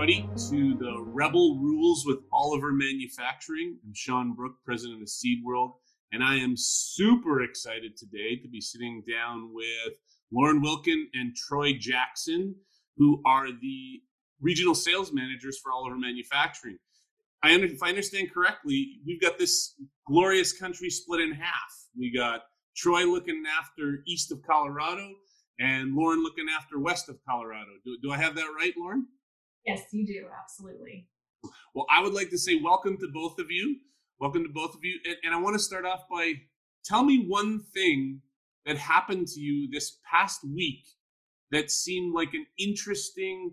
everybody, to the Rebel Rules with Oliver Manufacturing. I'm Shawn Brook, president of Seed World, and I am super excited today to be sitting down with Lauren Wilken and Troy Jackson, who are the regional sales managers for Oliver Manufacturing. I, if I understand correctly, we've got this glorious country split in half. We got Troy looking after east of Colorado and Lauren looking after west of Colorado. Do, do I have that right, Lauren? Yes, you do. Absolutely. Well, I would like to say welcome to both of you. Welcome to both of you. And, and I want to start off by tell me one thing that happened to you this past week that seemed like an interesting,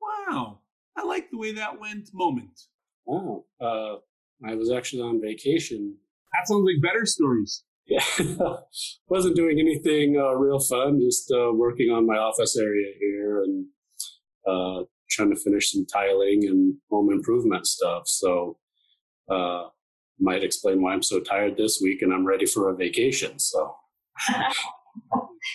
wow, I like the way that went moment. Oh, uh, I was actually on vacation. That sounds like better stories. Yeah, wasn't doing anything uh, real fun. Just uh, working on my office area here and uh, trying to finish some tiling and home improvement stuff. So, uh, might explain why I'm so tired this week and I'm ready for a vacation. So,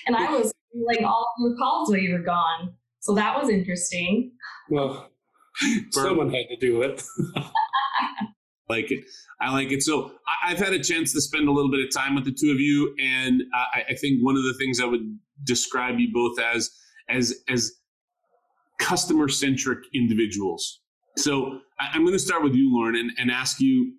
and I was like all your calls while you were gone. So that was interesting. Well, someone had to do it. like it. I like it. So I, have had a chance to spend a little bit of time with the two of you, and I, I think one of the things I would describe you both as as as customer centric individuals. So I, am going to start with you, Lauren, and, and ask you,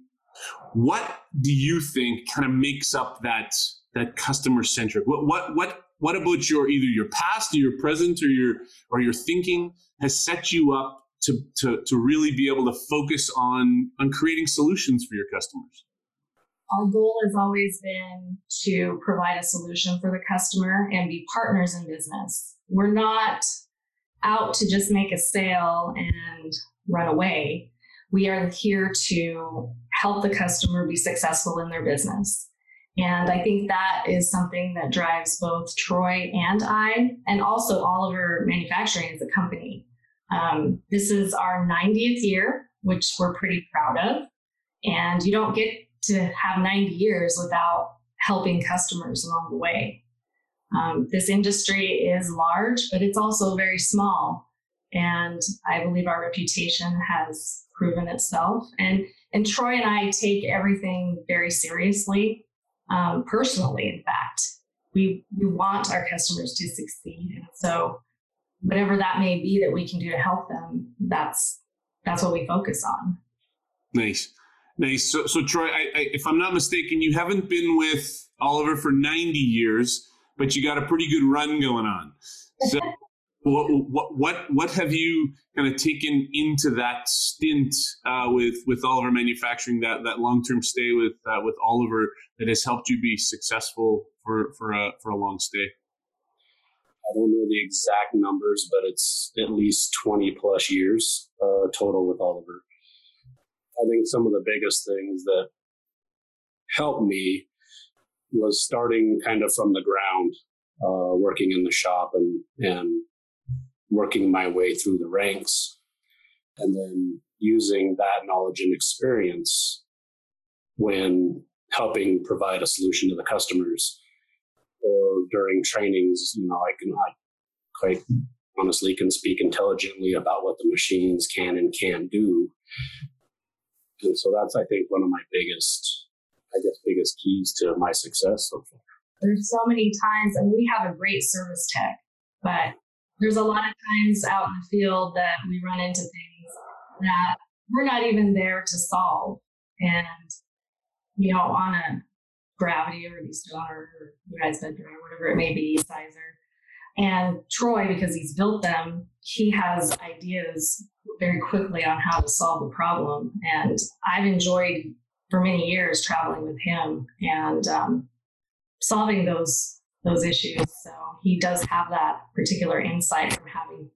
what do you think kind of makes up that that customer centric? What what what what about your either your past or your present or your or your thinking has set you up to, to, to really be able to focus on, on creating solutions for your customers? Our goal has always been to provide a solution for the customer and be partners in business. We're not out to just make a sale and run away. We are here to help the customer be successful in their business. And I think that is something that drives both Troy and I, and also Oliver Manufacturing as a company. Um, this is our 90th year, which we're pretty proud of. And you don't get to have 90 years without helping customers along the way. Um, this industry is large, but it's also very small. And I believe our reputation has proven itself. And, and Troy and I take everything very seriously, um, personally, in fact. We, we want our customers to succeed. And so whatever that may be that we can do to help them, that's that's what we focus on. Nice, nice. So, so Troy, I, I, if I'm not mistaken, you haven't been with Oliver for 90 years, but you got a pretty good run going on. So, what, what what what have you kind of taken into that stint uh, with with Oliver Manufacturing, that that long term stay with uh, with Oliver that has helped you be successful for for a for a long stay? I don't know the exact numbers, but it's at least 20 plus years uh, total with Oliver. I think some of the biggest things that helped me was starting kind of from the ground, uh, working in the shop and, and working my way through the ranks, and then using that knowledge and experience when helping provide a solution to the customers or during trainings, you know, I can I quite honestly can speak intelligently about what the machines can and can't do. And so that's I think one of my biggest I guess biggest keys to my success so far. There's so many times and we have a great service tech, but there's a lot of times out in the field that we run into things that we're not even there to solve. And, you know, on a Gravity or Eastone or United Bedroom or whatever it may be, Sizer. And Troy, because he's built them, he has ideas very quickly on how to solve the problem. And I've enjoyed for many years traveling with him and um, solving those those issues. So he does have that particular insight from having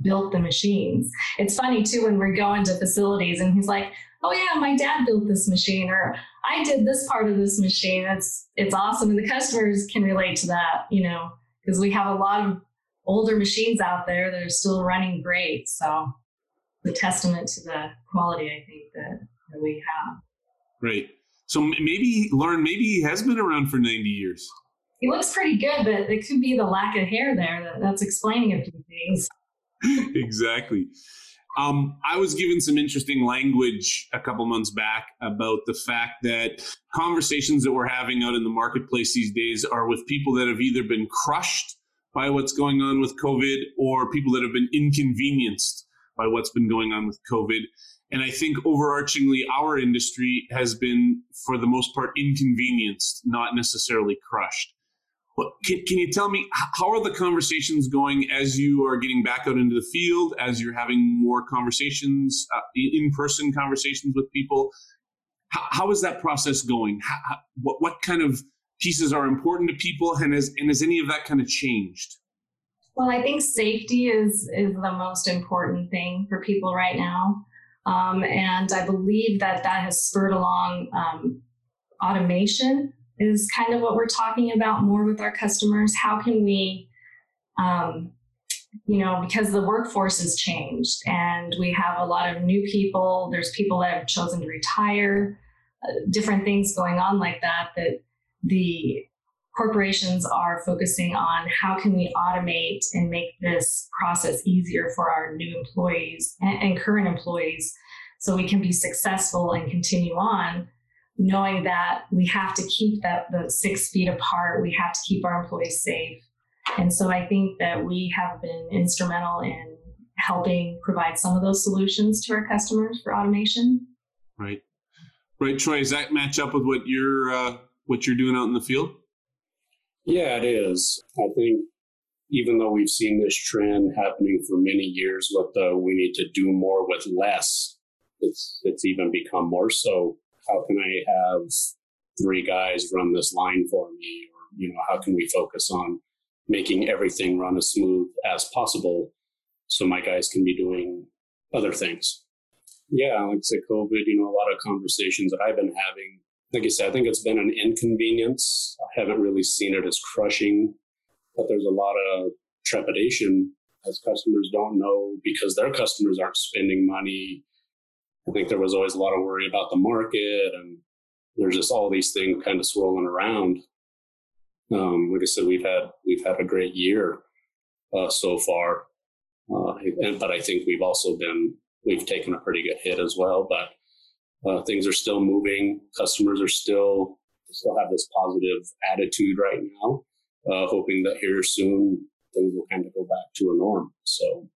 built the machines. It's funny too when we're going to facilities and he's like, "Oh yeah, my dad built this machine," or I did this part of this machine. It's it's awesome, and the customers can relate to that, you know, because we have a lot of older machines out there that are still running great. So, the testament to the quality I think that, that we have. Right. So maybe Lauren, maybe he has been around for ninety years. He looks pretty good, but it could be the lack of hair there that, that's explaining a few things. exactly. Um, I was given some interesting language a couple months back about the fact that conversations that we're having out in the marketplace these days are with people that have either been crushed by what's going on with COVID or people that have been inconvenienced by what's been going on with COVID. And I think overarchingly, our industry has been, for the most part, inconvenienced, not necessarily crushed. Well, can, can you tell me how are the conversations going as you are getting back out into the field, as you're having more conversations, uh, in person conversations with people? How, how is that process going? How, what, what kind of pieces are important to people, and has, and has any of that kind of changed? Well, I think safety is is the most important thing for people right now, um, and I believe that that has spurred along um, automation is kind of what we're talking about more with our customers. How can we, um, you know, because the workforce has changed and we have a lot of new people, there's people that have chosen to retire, uh, different things going on like that, that the corporations are focusing on how can we automate and make this process easier for our new employees and, and current employees so we can be successful and continue on knowing that we have to keep that the six feet apart, we have to keep our employees safe. And so I think that we have been instrumental in helping provide some of those solutions to our customers for automation. Right. Right, Troy, does that match up with what you're uh, what you're doing out in the field? Yeah, it is. I think even though we've seen this trend happening for many years with uh, the we need to do more with less, it's it's even become more so how can I have three guys run this line for me? Or, you know, how can we focus on making everything run as smooth as possible so my guys can be doing other things? Yeah, like I COVID, you know, a lot of conversations that I've been having. Like I said, I think it's been an inconvenience. I haven't really seen it as crushing, but there's a lot of trepidation as customers don't know because their customers aren't spending money I think there was always a lot of worry about the market, and there's just all these things kind of swirling around. Um, like I said, we've had we've had a great year uh, so far, uh, and, but I think we've also been we've taken a pretty good hit as well. But uh, things are still moving. Customers are still still have this positive attitude right now, uh, hoping that here soon things will kind of go back to a norm. So,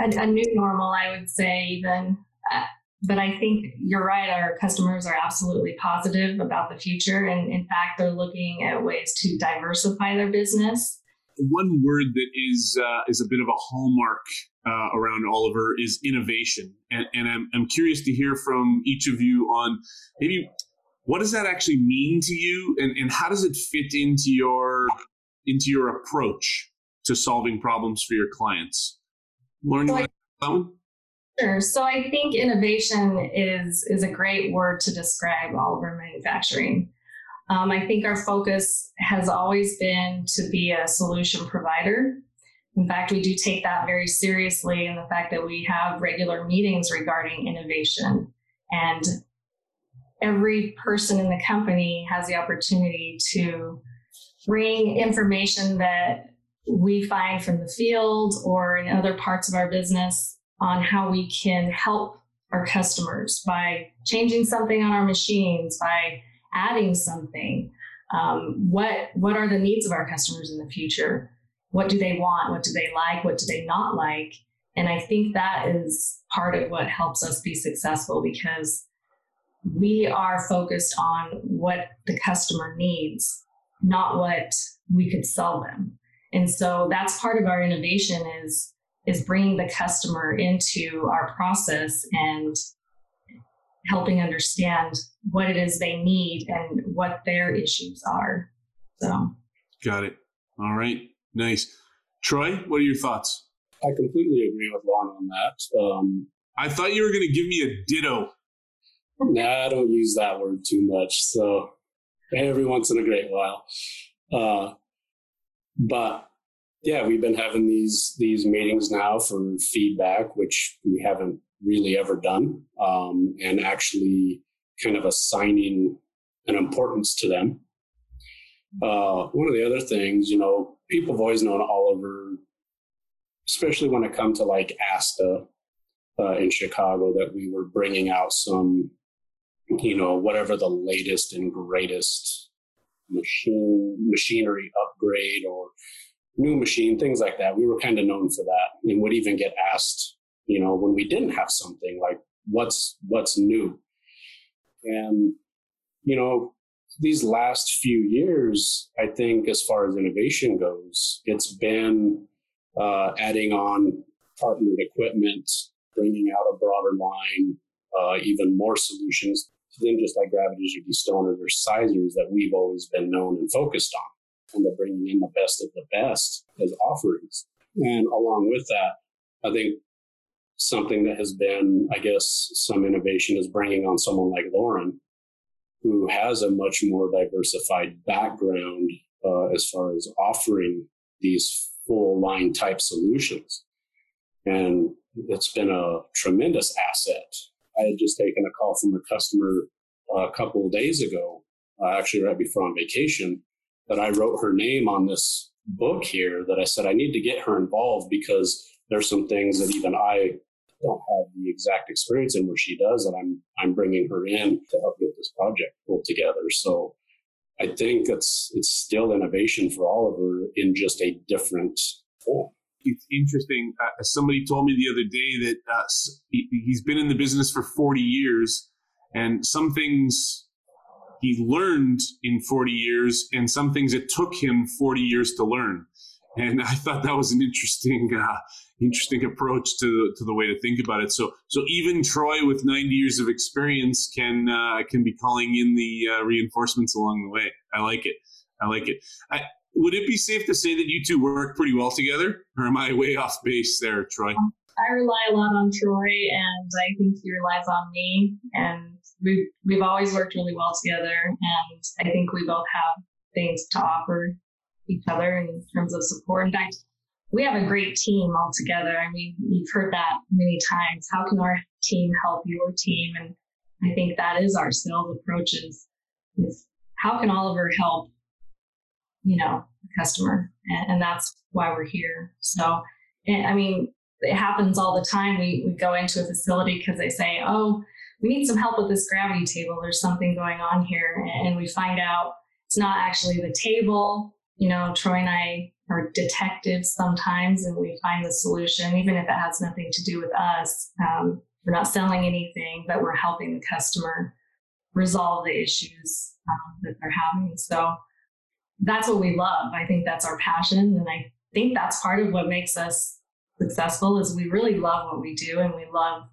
a, a new normal, I would say, even. Uh, but I think you're right. Our customers are absolutely positive about the future. And in fact, they're looking at ways to diversify their business. One word that is uh, is a bit of a hallmark uh, around Oliver is innovation, and, and I'm, I'm curious to hear from each of you on maybe what does that actually mean to you, and, and how does it fit into your into your approach to solving problems for your clients. Lauren, so I, Sure. So I think innovation is is a great word to describe Oliver Manufacturing. Um, I think our focus has always been to be a solution provider. In fact, we do take that very seriously in the fact that we have regular meetings regarding innovation. And every person in the company has the opportunity to bring information that we find from the field or in other parts of our business on how we can help our customers by changing something on our machines, by adding something. Um, what what are the needs of our customers in the future? What do they want? What do they like? What do they not like? And I think that is part of what helps us be successful because we are focused on what the customer needs, not what we could sell them. And so that's part of our innovation is is bringing the customer into our process and helping understand what it is they need and what their issues are. So, got it. All right, nice. Troy, what are your thoughts? I completely agree with Lauren on that. Um, I thought you were going to give me a ditto. nah, I don't use that word too much. So every once in a great while. Uh, but yeah, we've been having these these meetings now for feedback, which we haven't really ever done, um, and actually kind of assigning an importance to them. Uh, one of the other things, you know, people have always known Oliver, especially when it comes to like ASTA, uh, in Chicago that we were bringing out some, you know, whatever the latest and greatest machine machinery upgrade or new machine, things like that. We were kind of known for that, and would even get asked, you know, when we didn't have something like, "What's what's new?" And you know, these last few years, I think, as far as innovation goes, it's been uh, adding on partnered equipment, bringing out a broader line, uh, even more solutions than just like gravity jiggy stoners or sizers that we've always been known and focused on. And they're bringing in the best of the best as offerings. And along with that, I think something that has been, I guess, some innovation is bringing on someone like Lauren, who has a much more diversified background uh, as far as offering these full line type solutions. And it's been a tremendous asset. I had just taken a call from a customer uh, a couple of days ago, uh, actually right before on vacation, that I wrote her name on this book here that I said I need to get her involved because there's some things that even I don't have the exact experience in where she does, and I'm I'm bringing her in to help get this project pulled together. So I think it's it's still innovation for Oliver in just a different form. It's interesting. Uh, somebody told me the other day that uh, he, he's been in the business for 40 years, and some things he learned in 40 years, and some things it took him 40 years to learn. And I thought that was an interesting, uh, interesting approach to to the way to think about it. So, so even Troy with 90 years of experience can uh, can be calling in the uh, reinforcements along the way. I like it. I like it. I, would it be safe to say that you two work pretty well together, or am I way off base there, Troy? I rely a lot on Troy, and I think he relies on me. And we've we've always worked really well together, and I think we both have things to offer each other in terms of support. In fact, we have a great team all together. I mean, you've heard that many times. How can our team help your team? And I think that is our sales approach is, is how can Oliver help, you know, the customer? And, and that's why we're here. So, and, I mean, it happens all the time. We, we go into a facility because they say, oh, we need some help with this gravity table. There's something going on here. And we find out it's not actually the table. You know, Troy and I are detectives sometimes and we find the solution, even if it has nothing to do with us. Um, we're not selling anything, but we're helping the customer resolve the issues um, that they're having. So that's what we love. I think that's our passion. And I think that's part of what makes us successful is we really love what we do and we love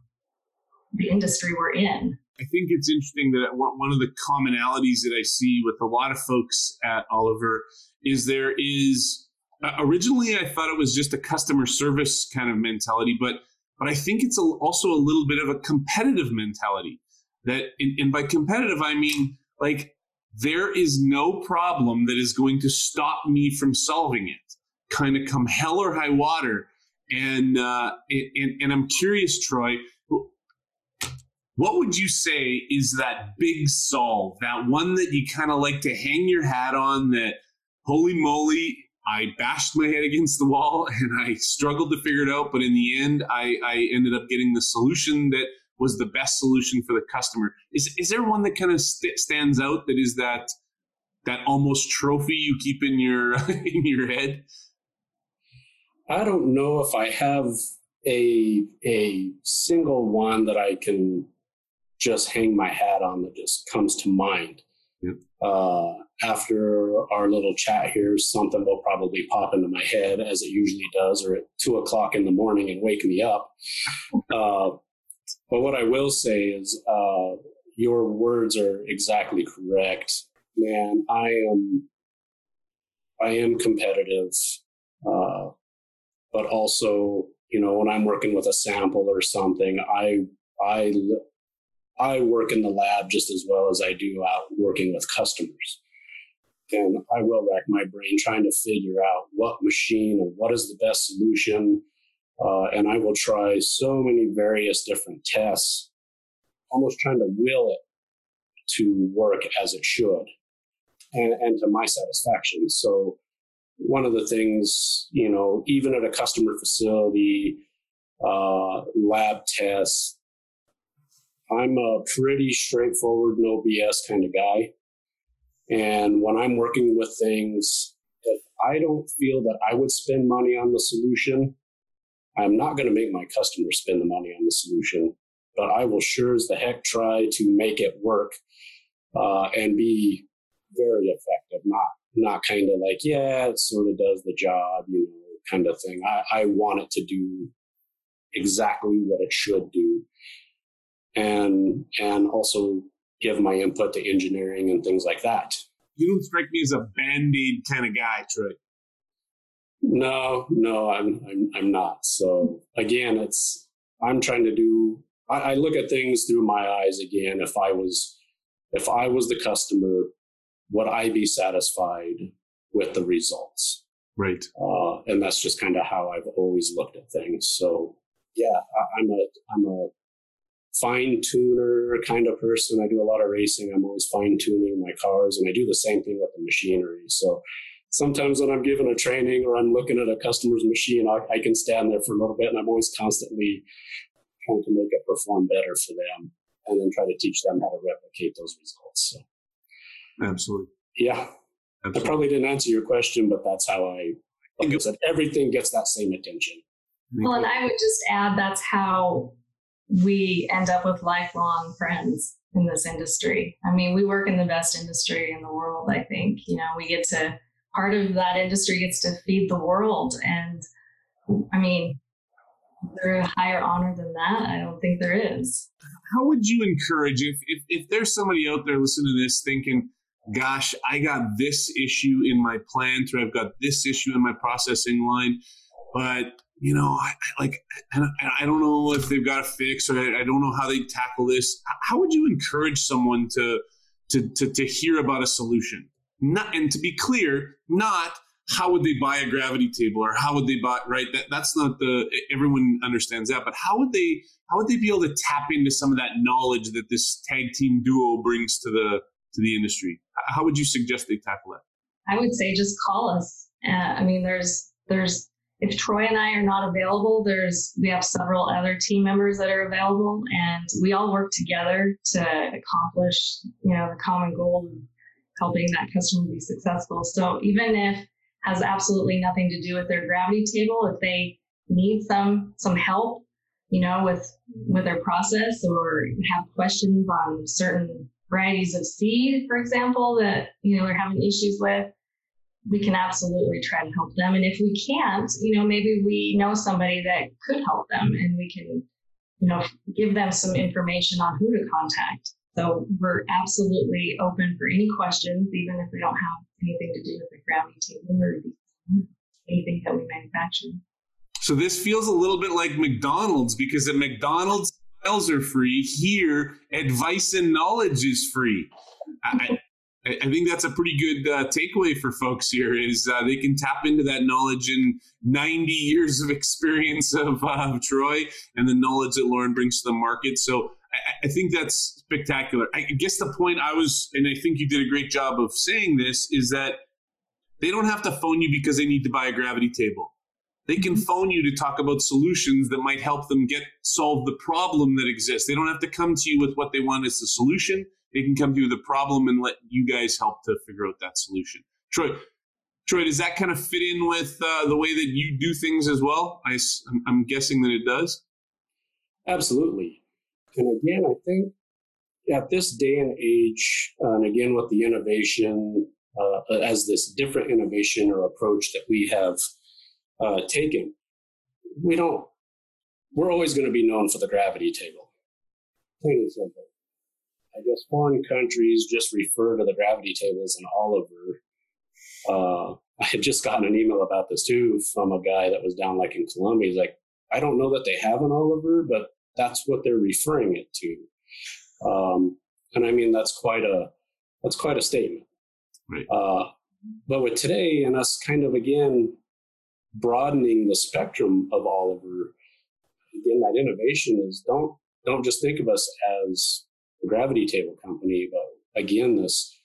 the industry we're in. I think it's interesting that one of the commonalities that I see with a lot of folks at Oliver is there is uh, originally I thought it was just a customer service kind of mentality, but but I think it's a, also a little bit of a competitive mentality. That in, and by competitive I mean like there is no problem that is going to stop me from solving it. Kind of come hell or high water, and uh, and, and I'm curious, Troy. What would you say is that big solve, that one that you kind of like to hang your hat on? That holy moly, I bashed my head against the wall and I struggled to figure it out. But in the end, I, I ended up getting the solution that was the best solution for the customer. Is, is there one that kind of st- stands out that is that that almost trophy you keep in your in your head? I don't know if I have a a single one that I can just hang my hat on that just comes to mind. Yep. Uh, after our little chat here, something will probably pop into my head as it usually does, or at two o'clock in the morning and wake me up. Uh, but what I will say is, uh, your words are exactly correct, man. I am, I am competitive, uh, but also, you know, when I'm working with a sample or something, I, I, I work in the lab just as well as I do out working with customers and I will rack my brain trying to figure out what machine and what is the best solution. Uh, and I will try so many various different tests, almost trying to will it to work as it should and, and to my satisfaction. So, one of the things, you know, even at a customer facility, uh, lab tests. I'm a pretty straightforward, no BS kind of guy. And when I'm working with things, if I don't feel that I would spend money on the solution, I'm not going to make my customer spend the money on the solution, but I will sure as the heck try to make it work uh, and be very effective, not not kind of like, yeah, it sort of does the job, you know, kind of thing. I, I want it to do exactly what it should do. And and also give my input to engineering and things like that. You don't strike me as a band-aid kind of guy, Troy. No, no, I'm I'm I'm not. So again, it's I'm trying to do I, I look at things through my eyes again. If I was if I was the customer, would I be satisfied with the results? Right. Uh, and that's just kind of how I've always looked at things. So yeah, I, I'm a I'm a fine tuner kind of person. I do a lot of racing. I'm always fine tuning my cars, and I do the same thing with the machinery. So sometimes when I'm given a training or I'm looking at a customer's machine, I, I, can stand there for a little bit, and I'm always constantly trying to make it perform better for them, and then try to teach them how to replicate those results. So, absolutely, yeah. Absolutely. I probably didn't answer your question, but that's how I. Like I said, everything gets that same attention. Well, and I would just add that's how we end up with lifelong friends in this industry. I mean, we work in the best industry in the world, I think. You know, we get to, part of that industry gets to feed the world. And I mean, there a higher honor than that? I don't think there is. How would you encourage if, if, if there's somebody out there listening to this thinking, gosh, I got this issue in my plant or I've got this issue in my processing line, but you know, I, I like, I don't know if they've got a fix or I, I don't know how they tackle this. How would you encourage someone to, to, to, to hear about a solution? Not, and to be clear, not how would they buy a gravity table or how would they buy, right? That, that's not the, everyone understands that, but how would they, how would they be able to tap into some of that knowledge that this tag team duo brings to the, to the industry? How would you suggest they tackle it? I would say just call us. Uh, I mean, there's, there's if Troy and I are not available, there's we have several other team members that are available, and we all work together to accomplish you know the common goal of helping that customer be successful. So even if has absolutely nothing to do with their gravity table, if they need some some help, you know, with with their process or have questions on certain varieties of seed, for example, that you know they're having issues with, we can absolutely try to help them. And if we can't, you know, maybe we know somebody that could help them and we can, you know, give them some information on who to contact. So we're absolutely open for any questions, even if they don't have anything to do with the gravity table or anything that we manufacture. So this feels a little bit like McDonald's because at McDonald's, miles are free. Here, advice and knowledge is free. I, I think that's a pretty good uh, takeaway for folks here is uh, they can tap into that knowledge in 90 years of experience of uh, Troy and the knowledge that Lauren brings to the market. So I, I, think that's spectacular. I guess the point I was, and I think you did a great job of saying this, is that they don't have to phone you because they need to buy a gravity table. They can mm-hmm. phone you to talk about solutions that might help them get solve the problem that exists. They don't have to come to you with what they want as the solution they can come to a problem and let you guys help to figure out that solution. Troy, Troy, does that kind of fit in with uh, the way that you do things as well? I, I'm guessing that it does. Absolutely. And again, I think at this day and age, uh, and again with the innovation uh, as this different innovation or approach that we have uh, taken, we don't. We're always going to be known for the gravity table, plain and simple. I guess foreign countries just refer to the gravity tables an Oliver. Uh, I had just gotten an email about this too from a guy that was down like in Colombia. He's like, I don't know that they have an Oliver, but that's what they're referring it to. Um, and I mean, that's quite a, that's quite a statement. Right. Uh, but with today and us kind of again broadening the spectrum of Oliver, again, that innovation is don't, don't just think of us as the gravity table company. But again, this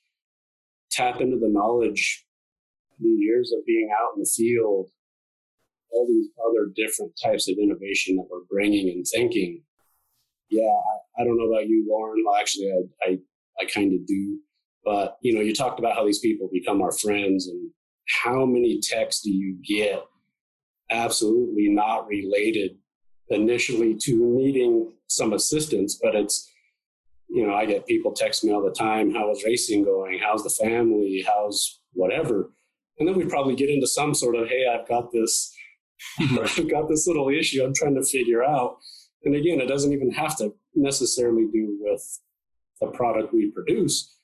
tap into the knowledge, the years of being out in the field all these other different types of innovation that we're bringing and thinking. Yeah, I, I don't know about you, Lauren. Well, actually, I, I, I kind of do. But, you know, you talked about how these people become our friends and how many texts do you get absolutely not related initially to needing some assistance, but it's, you know, I get people text me all the time, how is racing going? How's the family? How's whatever? And then we probably get into some sort of, hey, I've got this, I've got this little issue I'm trying to figure out. And again, it doesn't even have to necessarily do with the product we produce,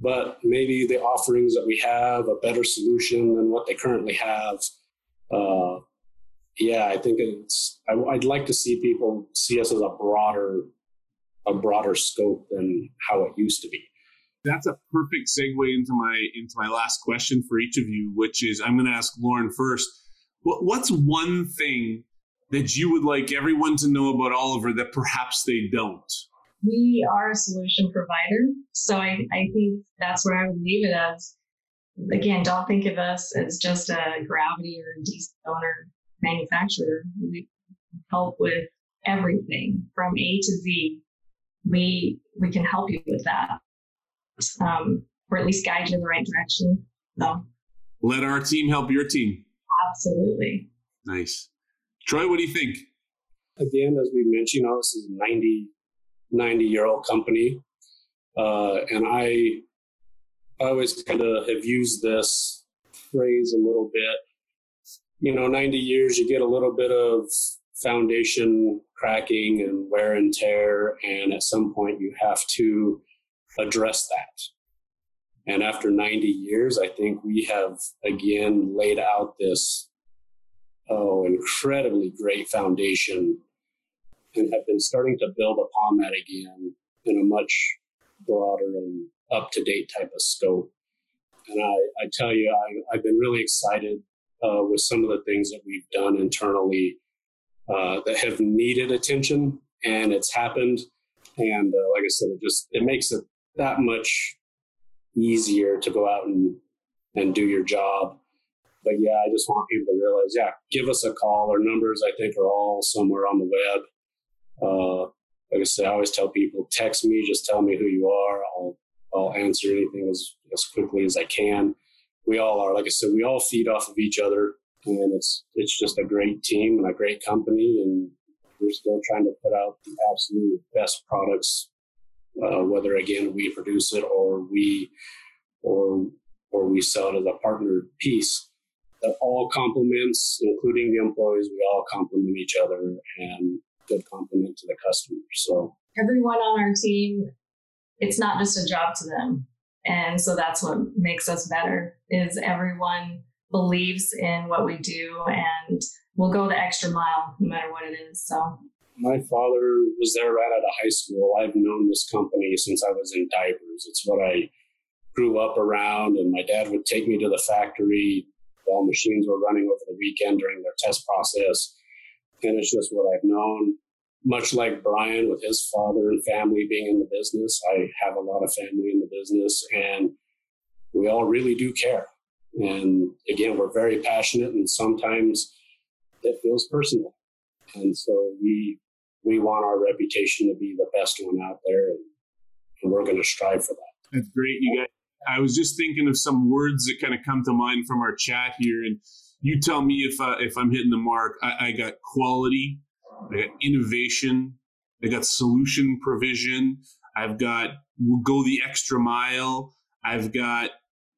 but maybe the offerings that we have, a better solution than what they currently have. Uh, yeah, I think it's. I, would like to see people see us as a broader, a broader scope than how it used to be. That's a perfect segue into my into my last question for each of you, which is I'm going to ask Lauren first. What, what's one thing that you would like everyone to know about Oliver that perhaps they don't? We are a solution provider, so I, I think that's where I would leave it as. Again, don't think of us as just a gravity or a DC owner manufacturer. We help with everything from A to Z. We we can help you with that, um, or at least guide you in the right direction. So, let our team help your team. Absolutely. Nice, Troy. What do you think? Again, as we mentioned, you know, this is a 90, 90 year old company, uh, and I I always kind of have used this phrase a little bit you know, 90 years, you get a little bit of foundation cracking and wear and tear. And at some point, you have to address that. And after 90 years, I think we have again laid out this oh, incredibly great foundation and have been starting to build upon that again in a much broader and up to date type of scope. And I, I tell you, I, I've been really excited uh, with some of the things that we've done internally uh, that have needed attention, and it's happened. And uh, like I said, it just it makes it that much easier to go out and and do your job. But yeah, I just want people to realize, yeah, give us a call. Our numbers, I think, are all somewhere on the web. Uh, like I said, I always tell people, text me, just tell me who you are. I'll I'll answer anything as, as quickly as I can we all are. Like I said, we all feed off of each other, and it's it's just a great team and a great company, and we're still trying to put out the absolute best products, uh, whether again we produce it or we or or we sell it as a partner piece. That all complements, including the employees, we all complement each other and good compliment to the customers. So everyone on our team, it's not just a job to them and so that's what makes us better is everyone believes in what we do and will go the extra mile no matter what it is. So my father was there right out of high school. I've known this company since I was in diapers. It's what I grew up around and my dad would take me to the factory while machines were running over the weekend during their test process. And it's just what I've known much like Brian with his father and family being in the business, I have a lot of family in the business and we all really do care. And again, we're very passionate and sometimes it feels personal. And so we we want our reputation to be the best one out there and, and we're going to strive for that. That's great. You guys I was just thinking of some words that kind of come to mind from our chat here and you tell me if uh, if I'm hitting the mark. I, I got quality, I got innovation. I got solution provision. I've got we'll go the extra mile. I've got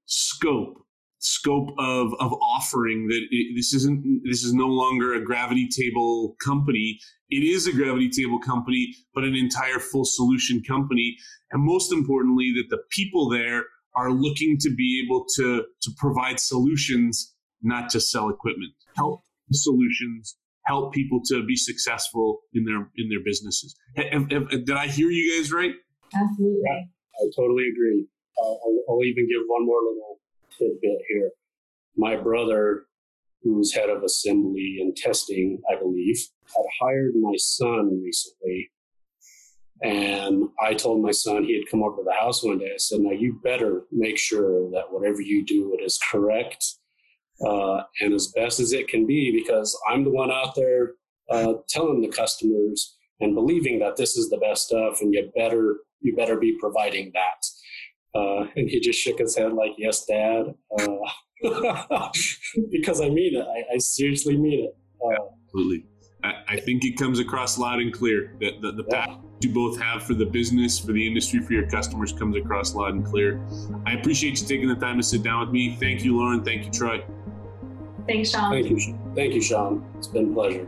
scope, scope of of offering that it, this isn't this is no longer a gravity table company. It is a gravity table company, but an entire full solution company. And most importantly, that the people there are looking to be able to to provide solutions, not just sell equipment. Help solutions help people to be successful in their in their businesses. Have, have, did I hear you guys right? Absolutely. Yeah, I totally agree. I'll, I'll even give one more little tidbit here. My brother, who's head of assembly and testing, I believe, had hired my son recently. And I told my son he had come over to the house one day. I said, Now you better make sure that whatever you do, it is correct uh, and as best as it can be because I'm the one out there uh, telling the customers and believing that this is the best stuff and you better you better be providing that. Uh, and he just shook his head like, "Yes, Dad," uh, because I mean it. I, I seriously mean it. Uh, Absolutely. I, I, think it comes across loud and clear that the, the yeah. path you both have for the business, for the industry, for your customers comes across loud and clear. I appreciate you taking the time to sit down with me. Thank you, Lauren. Thank you, Troy. Thanks, Shawn. Thank you. Thank you, Shawn. It's been a pleasure.